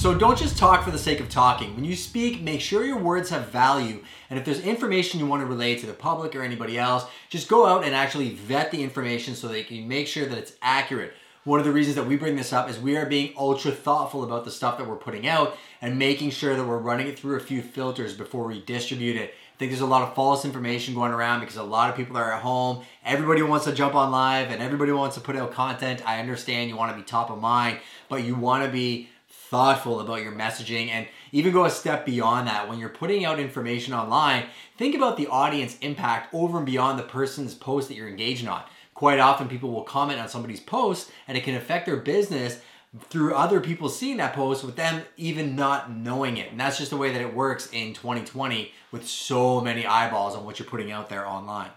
So don't just talk for the sake of talking. When you speak, make sure your words have value. And if there's information you want to relay to the public or anybody else, just go out and actually vet the information so you can make sure that it's accurate. One of the reasons that we bring this up is we are being ultra thoughtful about the stuff that we're putting out and making sure that we're running it through a few filters before we distribute it. I think there's a lot of false information going around because a lot of people are at home. Everybody wants to jump on live and everybody wants to put out content. I understand you want to be top of mind, but you want to be thoughtful about your messaging and even go a step beyond that. When you're putting out information online, think about the audience impact over and beyond the person's post that you're engaging on. Quite often, people will comment on somebody's post and it can affect their business through other people seeing that post with them even not knowing it. And that's just the way that it works in 2020 with so many eyeballs on what you're putting out there online.